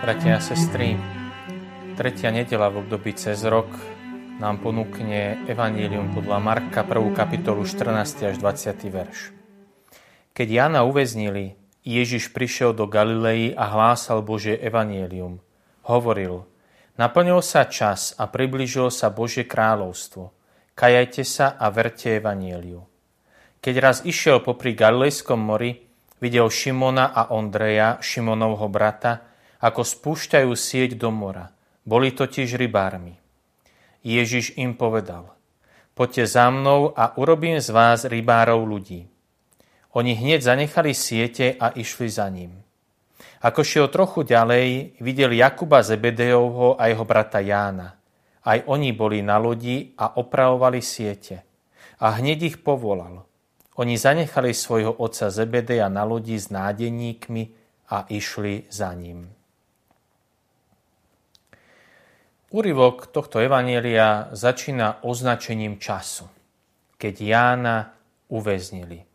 Bratia a sestry, tretia nedela v období cez rok nám ponúkne Evangelium podľa Marka 1. kapitolu 14. až 20. verš. Keď Jana uväznili, Ježiš prišiel do Galilei a hlásal Božie Evangelium. Hovoril, naplnil sa čas a priblížilo sa Božie kráľovstvo. Kajajte sa a verte Evangeliu. Keď raz išiel popri Galilejskom mori, videl Šimona a Ondreja, Šimonovho brata, ako spúšťajú sieť do mora. Boli totiž rybármi. Ježiš im povedal, poďte za mnou a urobím z vás rybárov ľudí. Oni hneď zanechali siete a išli za ním. Ako šiel trochu ďalej, videl Jakuba Zebedejovho a jeho brata Jána. Aj oni boli na lodi a opravovali siete. A hneď ich povolal. Oni zanechali svojho otca Zebedeja na lodi s nádeníkmi a išli za ním. Úryvok tohto evanielia začína označením času, keď Jána uväznili.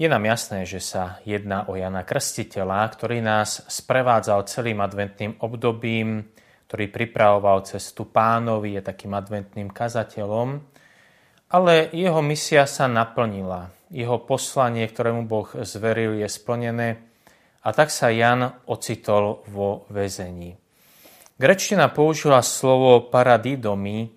Je nám jasné, že sa jedná o Jana Krstiteľa, ktorý nás sprevádzal celým adventným obdobím, ktorý pripravoval cestu pánovi, je takým adventným kazateľom, ale jeho misia sa naplnila. Jeho poslanie, ktorému Boh zveril, je splnené a tak sa Jan ocitol vo väzení. Grečtina použila slovo paradidomy,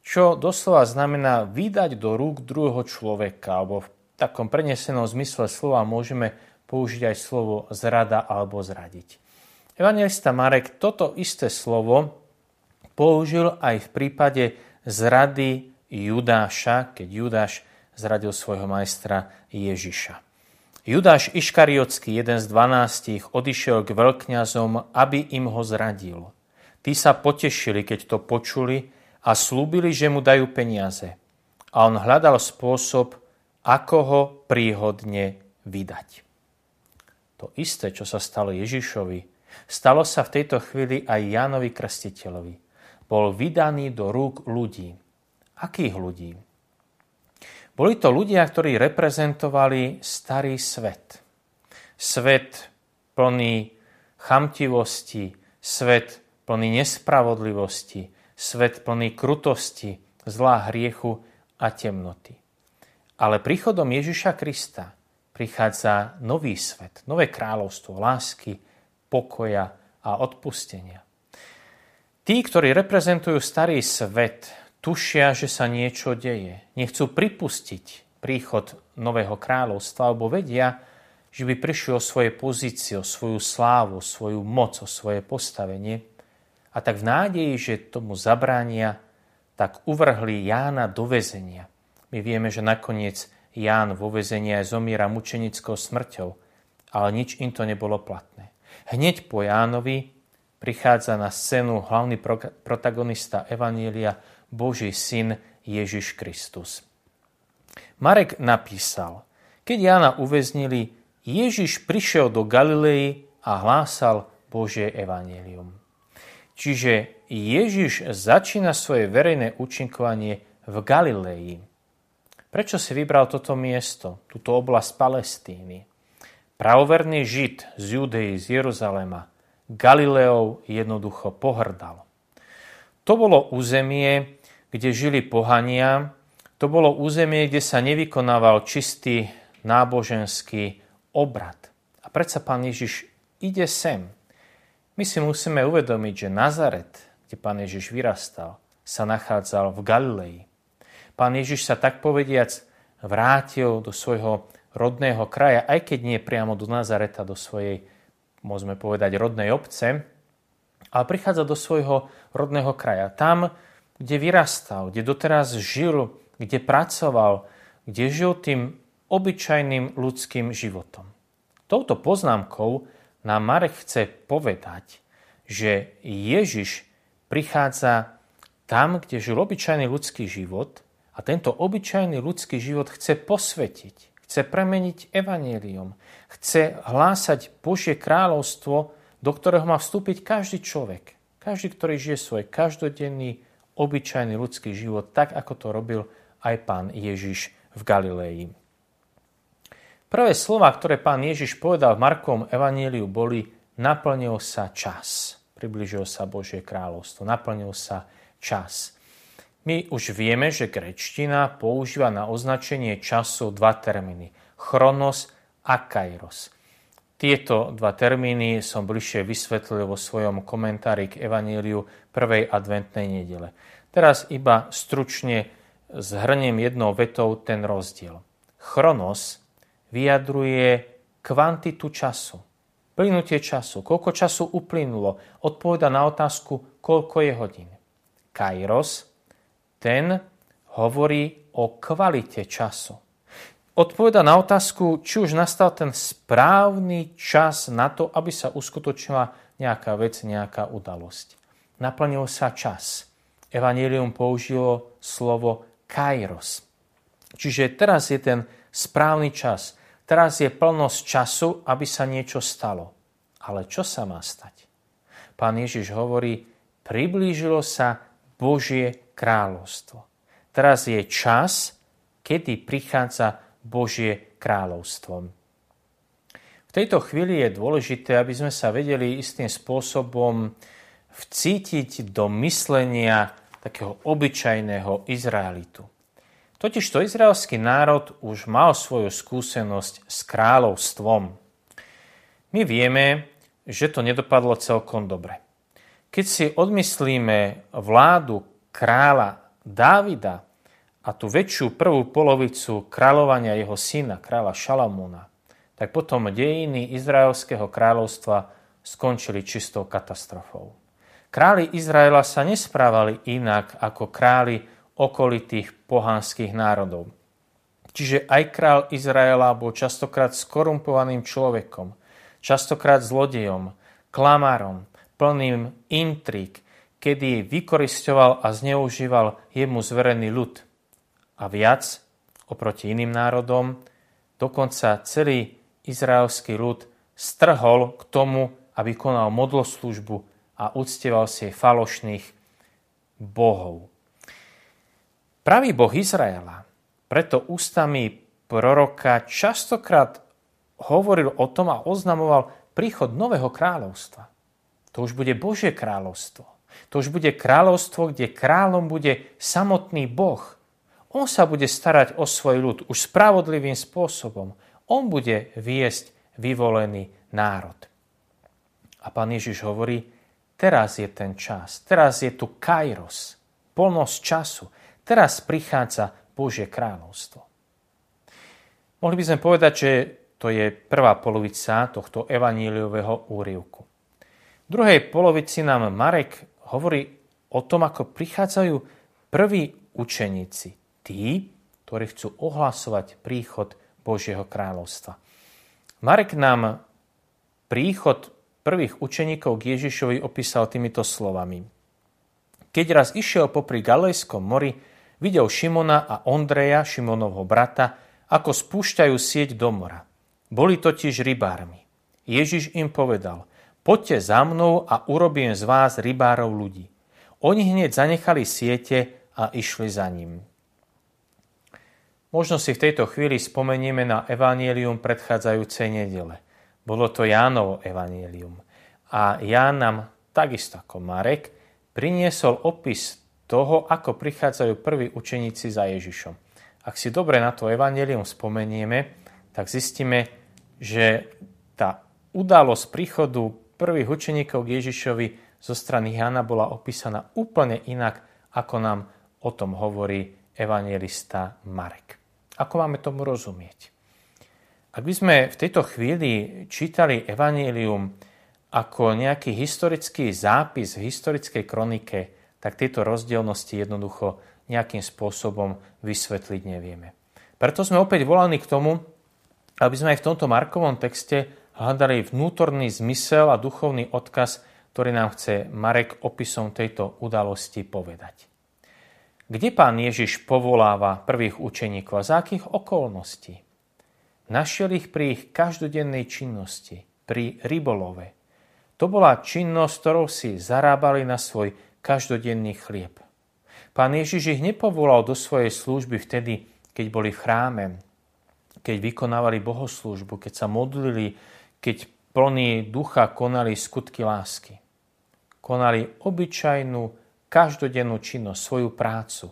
čo doslova znamená vydať do rúk druhého človeka, alebo v takom prenesenom zmysle slova môžeme použiť aj slovo zrada alebo zradiť. Evangelista Marek toto isté slovo použil aj v prípade zrady Judáša, keď Judáš zradil svojho majstra Ježiša. Judáš Iškariotský, jeden z dvanástich, odišiel k veľkňazom, aby im ho zradil. Tí sa potešili, keď to počuli a slúbili, že mu dajú peniaze. A on hľadal spôsob, ako ho príhodne vydať. To isté, čo sa stalo Ježišovi, stalo sa v tejto chvíli aj Jánovi Krstiteľovi. Bol vydaný do rúk ľudí. Akých ľudí? Boli to ľudia, ktorí reprezentovali starý svet. Svet plný chamtivosti, svet plný nespravodlivosti, svet plný krutosti, zlá hriechu a temnoty. Ale príchodom Ježiša Krista prichádza nový svet, nové kráľovstvo lásky, pokoja a odpustenia. Tí, ktorí reprezentujú starý svet, tušia, že sa niečo deje. Nechcú pripustiť príchod nového kráľovstva, alebo vedia, že by prišli o svoje pozície, o svoju slávu, svoju moc, o svoje postavenie a tak v nádeji, že tomu zabránia, tak uvrhli Jána do väzenia. My vieme, že nakoniec Ján vo väzení aj zomiera mučenickou smrťou, ale nič im to nebolo platné. Hneď po Jánovi prichádza na scénu hlavný protagonista Evanília, Boží syn Ježiš Kristus. Marek napísal, keď Jána uväznili, Ježiš prišiel do Galilei a hlásal Božie evanílium. Čiže Ježiš začína svoje verejné účinkovanie v Galilei. Prečo si vybral toto miesto, túto oblasť Palestíny? Pravoverný Žid z Judei, z Jeruzalema, Galileou jednoducho pohrdal. To bolo územie, kde žili pohania, to bolo územie, kde sa nevykonával čistý náboženský obrad. A predsa pán Ježiš ide sem, my si musíme uvedomiť, že Nazaret, kde pán Ježiš vyrastal, sa nachádzal v Galilei. Pán Ježiš sa tak povediac vrátil do svojho rodného kraja, aj keď nie priamo do Nazareta, do svojej, môžeme povedať, rodnej obce, ale prichádza do svojho rodného kraja. Tam, kde vyrastal, kde doteraz žil, kde pracoval, kde žil tým obyčajným ľudským životom. Touto poznámkou nám Marek chce povedať, že Ježiš prichádza tam, kde žil obyčajný ľudský život a tento obyčajný ľudský život chce posvetiť, chce premeniť evanílium, chce hlásať Božie kráľovstvo, do ktorého má vstúpiť každý človek. Každý, ktorý žije svoj každodenný, obyčajný ľudský život, tak ako to robil aj pán Ježiš v Galilei. Prvé slova, ktoré pán Ježiš povedal v Markovom evaníliu, boli naplnil sa čas. Približil sa Božie kráľovstvo, naplnil sa čas. My už vieme, že grečtina používa na označenie času dva termíny. Chronos a kairos. Tieto dva termíny som bližšie vysvetlil vo svojom komentári k Evaníliu prvej adventnej nedele. Teraz iba stručne zhrniem jednou vetou ten rozdiel. Chronos vyjadruje kvantitu času, plynutie času, koľko času uplynulo, odpoveda na otázku, koľko je hodín. Kairos, ten hovorí o kvalite času. Odpoveda na otázku, či už nastal ten správny čas na to, aby sa uskutočnila nejaká vec, nejaká udalosť. Naplnil sa čas. Evangelium použilo slovo kairos. Čiže teraz je ten správny čas. Teraz je plnosť času, aby sa niečo stalo. Ale čo sa má stať? Pán Ježiš hovorí, priblížilo sa Božie kráľovstvo. Teraz je čas, kedy prichádza Božie kráľovstvo. V tejto chvíli je dôležité, aby sme sa vedeli istým spôsobom vcítiť do myslenia takého obyčajného Izraelitu. Totiž to izraelský národ už mal svoju skúsenosť s kráľovstvom. My vieme, že to nedopadlo celkom dobre. Keď si odmyslíme vládu kráľa Dávida, a tú väčšiu prvú polovicu kráľovania jeho syna, kráľa Šalamúna, tak potom dejiny Izraelského kráľovstva skončili čistou katastrofou. Králi Izraela sa nesprávali inak ako králi okolitých pohanských národov. Čiže aj král Izraela bol častokrát skorumpovaným človekom, častokrát zlodejom, klamárom, plným intrik, kedy vykoristoval a zneužíval jemu zverený ľud – a viac oproti iným národom, dokonca celý izraelský ľud strhol k tomu, aby konal modloslužbu a uctieval si falošných bohov. Pravý boh Izraela preto ústami proroka častokrát hovoril o tom a oznamoval príchod nového kráľovstva. To už bude Božie kráľovstvo. To už bude kráľovstvo, kde kráľom bude samotný Boh, on sa bude starať o svoj ľud už spravodlivým spôsobom. On bude viesť vyvolený národ. A pán Ježiš hovorí, teraz je ten čas, teraz je tu kairos, plnosť času, teraz prichádza Božie kráľovstvo. Mohli by sme povedať, že to je prvá polovica tohto evaníliového úrivku. V druhej polovici nám Marek hovorí o tom, ako prichádzajú prví učeníci, tí, ktorí chcú ohlasovať príchod Božieho kráľovstva. Marek nám príchod prvých učeníkov k Ježišovi opísal týmito slovami. Keď raz išiel popri Galejskom mori, videl Šimona a Ondreja, Šimonovho brata, ako spúšťajú sieť do mora. Boli totiž rybármi. Ježiš im povedal, poďte za mnou a urobím z vás rybárov ľudí. Oni hneď zanechali siete a išli za ním. Možno si v tejto chvíli spomenieme na evanílium predchádzajúcej nedele. Bolo to Jánovo evanílium. A Ján nám, takisto ako Marek, priniesol opis toho, ako prichádzajú prví učeníci za Ježišom. Ak si dobre na to evanílium spomenieme, tak zistíme, že tá udalosť príchodu prvých učeníkov k Ježišovi zo strany Jana bola opísaná úplne inak, ako nám o tom hovorí evangelista Marek. Ako máme tomu rozumieť? Ak by sme v tejto chvíli čítali Evangelium ako nejaký historický zápis v historickej kronike, tak tieto rozdielnosti jednoducho nejakým spôsobom vysvetliť nevieme. Preto sme opäť volani k tomu, aby sme aj v tomto Markovom texte hľadali vnútorný zmysel a duchovný odkaz, ktorý nám chce Marek opisom tejto udalosti povedať. Kde pán Ježiš povoláva prvých učeníkov a za akých okolností? Našiel ich pri ich každodennej činnosti, pri rybolove. To bola činnosť, ktorou si zarábali na svoj každodenný chlieb. Pán Ježiš ich nepovolal do svojej služby vtedy, keď boli v chráme, keď vykonávali bohoslužbu, keď sa modlili, keď plní ducha konali skutky lásky. Konali obyčajnú, každodennú činnosť, svoju prácu.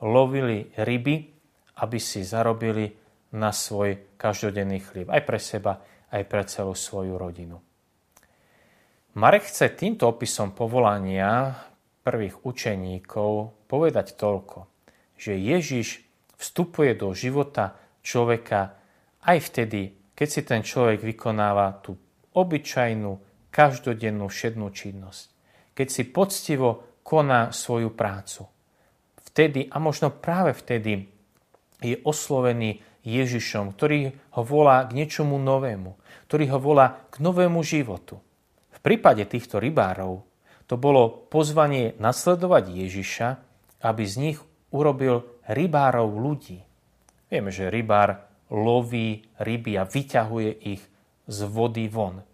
Lovili ryby, aby si zarobili na svoj každodenný chlieb. Aj pre seba, aj pre celú svoju rodinu. Marek chce týmto opisom povolania prvých učeníkov povedať toľko, že Ježiš vstupuje do života človeka aj vtedy, keď si ten človek vykonáva tú obyčajnú, každodennú všednú činnosť. Keď si poctivo koná svoju prácu. Vtedy, a možno práve vtedy, je oslovený Ježišom, ktorý ho volá k niečomu novému, ktorý ho volá k novému životu. V prípade týchto rybárov to bolo pozvanie nasledovať Ježiša, aby z nich urobil rybárov ľudí. Vieme, že rybár loví ryby a vyťahuje ich z vody von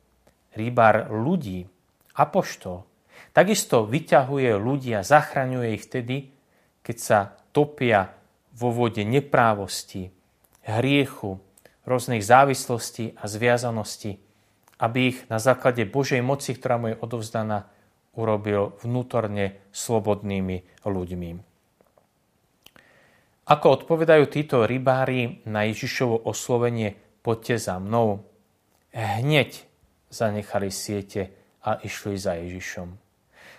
rybár ľudí, apoštol, takisto vyťahuje ľudí a zachraňuje ich vtedy, keď sa topia vo vode neprávosti, hriechu, rôznych závislostí a zviazanosti, aby ich na základe Božej moci, ktorá mu je odovzdaná, urobil vnútorne slobodnými ľuďmi. Ako odpovedajú títo rybári na Ježišovo oslovenie poďte za mnou? Hneď zanechali siete a išli za Ježišom.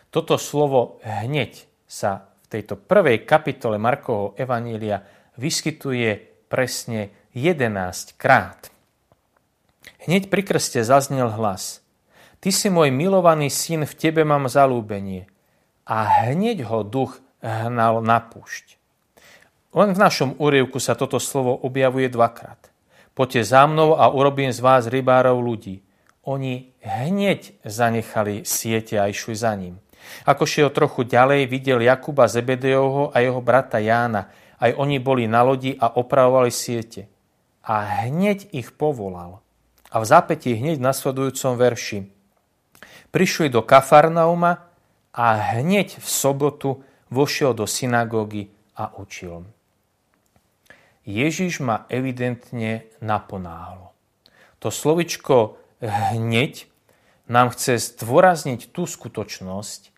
Toto slovo hneď sa v tejto prvej kapitole Markovho Evanília vyskytuje presne 11 krát. Hneď pri krste zaznel hlas. Ty si môj milovaný syn, v tebe mám zalúbenie. A hneď ho duch hnal na púšť. Len v našom úrievku sa toto slovo objavuje dvakrát. Poďte za mnou a urobím z vás rybárov ľudí oni hneď zanechali siete a išli za ním. Ako šiel trochu ďalej, videl Jakuba Zebedejovho a jeho brata Jána. Aj oni boli na lodi a opravovali siete. A hneď ich povolal. A v zápätí hneď nasledujúcom verši. Prišli do Kafarnauma a hneď v sobotu vošiel do synagógy a učil. Ježiš ma evidentne naponáhlo. To slovičko hneď nám chce zdôrazniť tú skutočnosť,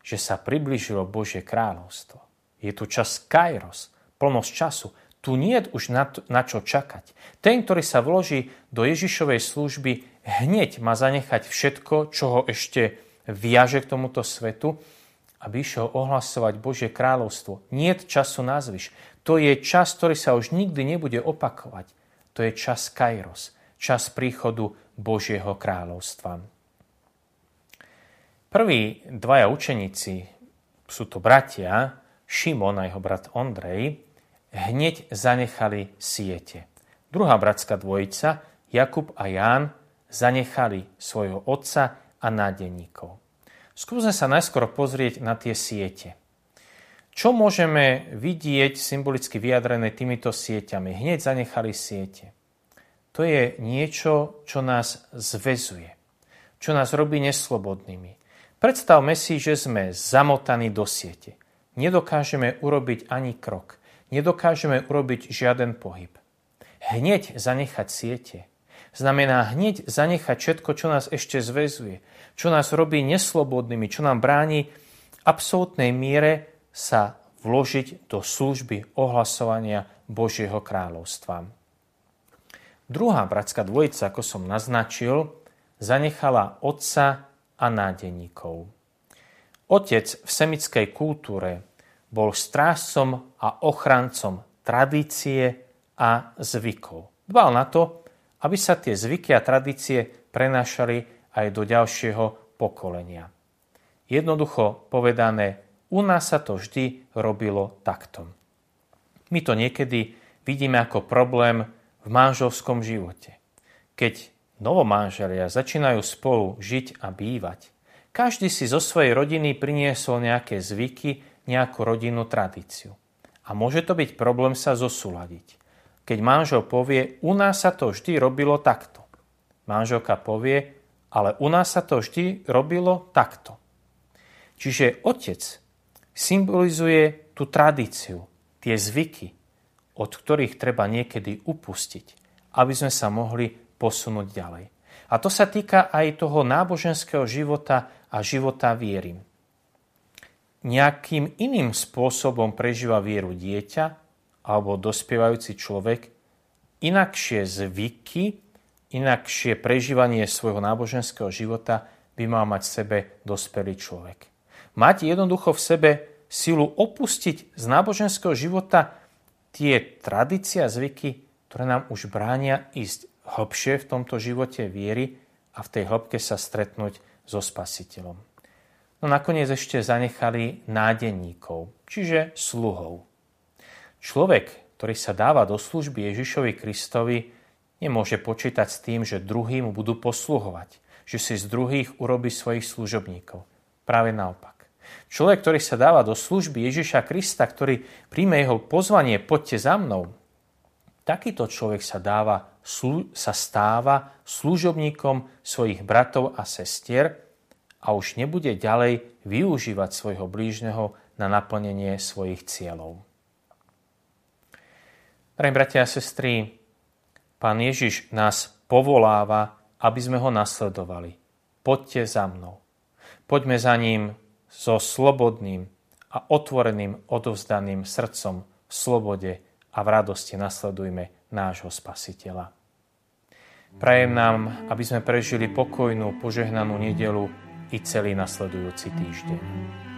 že sa približilo Božie kráľovstvo. Je tu čas kairos, plnosť času. Tu nie je už na, to, na čo čakať. Ten, ktorý sa vloží do Ježišovej služby, hneď má zanechať všetko, čo ho ešte viaže k tomuto svetu, aby išiel ohlasovať Božie kráľovstvo. Nie času na. To je čas, ktorý sa už nikdy nebude opakovať. To je čas kairos, čas príchodu Božieho kráľovstva. Prví dvaja učeníci, sú to bratia, Šimon a jeho brat Ondrej, hneď zanechali siete. Druhá bratská dvojica, Jakub a Ján, zanechali svojho otca a nádenníkov. Skúsme sa najskôr pozrieť na tie siete. Čo môžeme vidieť symbolicky vyjadrené týmito sieťami? Hneď zanechali siete to je niečo, čo nás zväzuje, čo nás robí neslobodnými. Predstavme si, že sme zamotaní do siete. Nedokážeme urobiť ani krok. Nedokážeme urobiť žiaden pohyb. Hneď zanechať siete znamená hneď zanechať všetko, čo nás ešte zväzuje, čo nás robí neslobodnými, čo nám bráni absolútnej miere sa vložiť do služby ohlasovania Božieho kráľovstva. Druhá bratská dvojica, ako som naznačil, zanechala otca a nádeníkov. Otec v semickej kultúre bol strážcom a ochrancom tradície a zvykov. Dbal na to, aby sa tie zvyky a tradície prenášali aj do ďalšieho pokolenia. Jednoducho povedané, u nás sa to vždy robilo takto. My to niekedy vidíme ako problém v manželskom živote. Keď novomanželia začínajú spolu žiť a bývať, každý si zo svojej rodiny priniesol nejaké zvyky, nejakú rodinnú tradíciu. A môže to byť problém sa zosúľadiť. Keď manžel povie, u nás sa to vždy robilo takto. Manželka povie, ale u nás sa to vždy robilo takto. Čiže otec symbolizuje tú tradíciu, tie zvyky, od ktorých treba niekedy upustiť, aby sme sa mohli posunúť ďalej. A to sa týka aj toho náboženského života a života viery. Nejakým iným spôsobom prežíva vieru dieťa alebo dospievajúci človek, inakšie zvyky, inakšie prežívanie svojho náboženského života by mal mať v sebe dospelý človek. Mať jednoducho v sebe silu opustiť z náboženského života tie tradície a zvyky, ktoré nám už bránia ísť hlbšie v tomto živote viery a v tej hĺbke sa stretnúť so spasiteľom. No nakoniec ešte zanechali nádenníkov, čiže sluhov. Človek, ktorý sa dáva do služby Ježišovi Kristovi, nemôže počítať s tým, že druhý mu budú posluhovať, že si z druhých urobí svojich služobníkov. Práve naopak. Človek, ktorý sa dáva do služby Ježiša Krista, ktorý príjme jeho pozvanie, poďte za mnou, takýto človek sa dáva sa stáva služobníkom svojich bratov a sestier a už nebude ďalej využívať svojho blížneho na naplnenie svojich cieľov. Drahí bratia a sestry, Pán Ježiš nás povoláva, aby sme ho nasledovali. Poďte za mnou. Poďme za ním so slobodným a otvoreným odovzdaným srdcom v slobode a v radosti nasledujme nášho spasiteľa. Prajem nám, aby sme prežili pokojnú, požehnanú nedelu i celý nasledujúci týždeň.